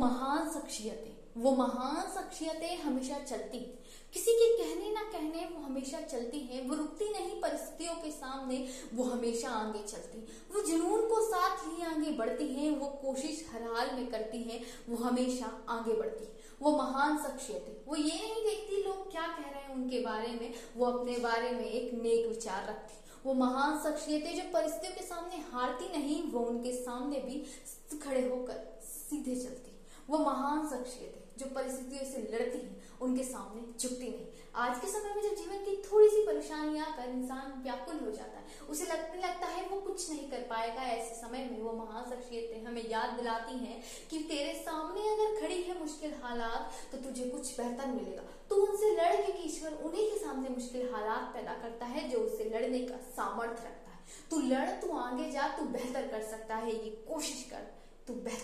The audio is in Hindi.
महान शख्सियतें वो महान शख्सियतें हमेशा चलती। किसी के कहने ना कहने वो हमेशा चलती हैं, वो रुकती नहीं परिस्थितियों के सामने, वो हमेशा आगे चलती। वो जुनून को साथ ही आगे बढ़ती हैं, वो कोशिश हर हाल में करती हैं, वो हमेशा आगे बढ़ती वो महान शख्सियतें वो ये नहीं देखती लोग क्या कह रहे हैं उनके बारे में, वो अपने बारे में एक नेक विचार रखती। वो महान शख्सियतें जो परिस्थितियों के सामने हारती नहीं, वो उनके सामने भी खड़े होकर सीधे चलती। वो महान शख्सियत है, जो परिस्थितियों से लड़ती है, उनके सामने झुकती नहीं। आज के समय में जब जीवन की थोड़ी सी परेशानी आकर इंसान व्याकुल हो जाता है, उसे लगने लगता है वो कुछ नहीं कर पाएगा। ऐसे समय में वो महान शख्सियतें हमें याद दिलाती हैं कि तेरे सामने अगर खड़ी है मुश्किल हालात तो तुझे कुछ बेहतर मिलेगा। तू उनसे लड़ क्योंकि ईश्वर उन्हीं के सामने मुश्किल हालात पैदा करता है, जो उससे लड़ने का सामर्थ्य रखता है। तू लड़, तू आगे जा, तू बेहतर कर सकता है, ये कोशिश कर, तू बेहतर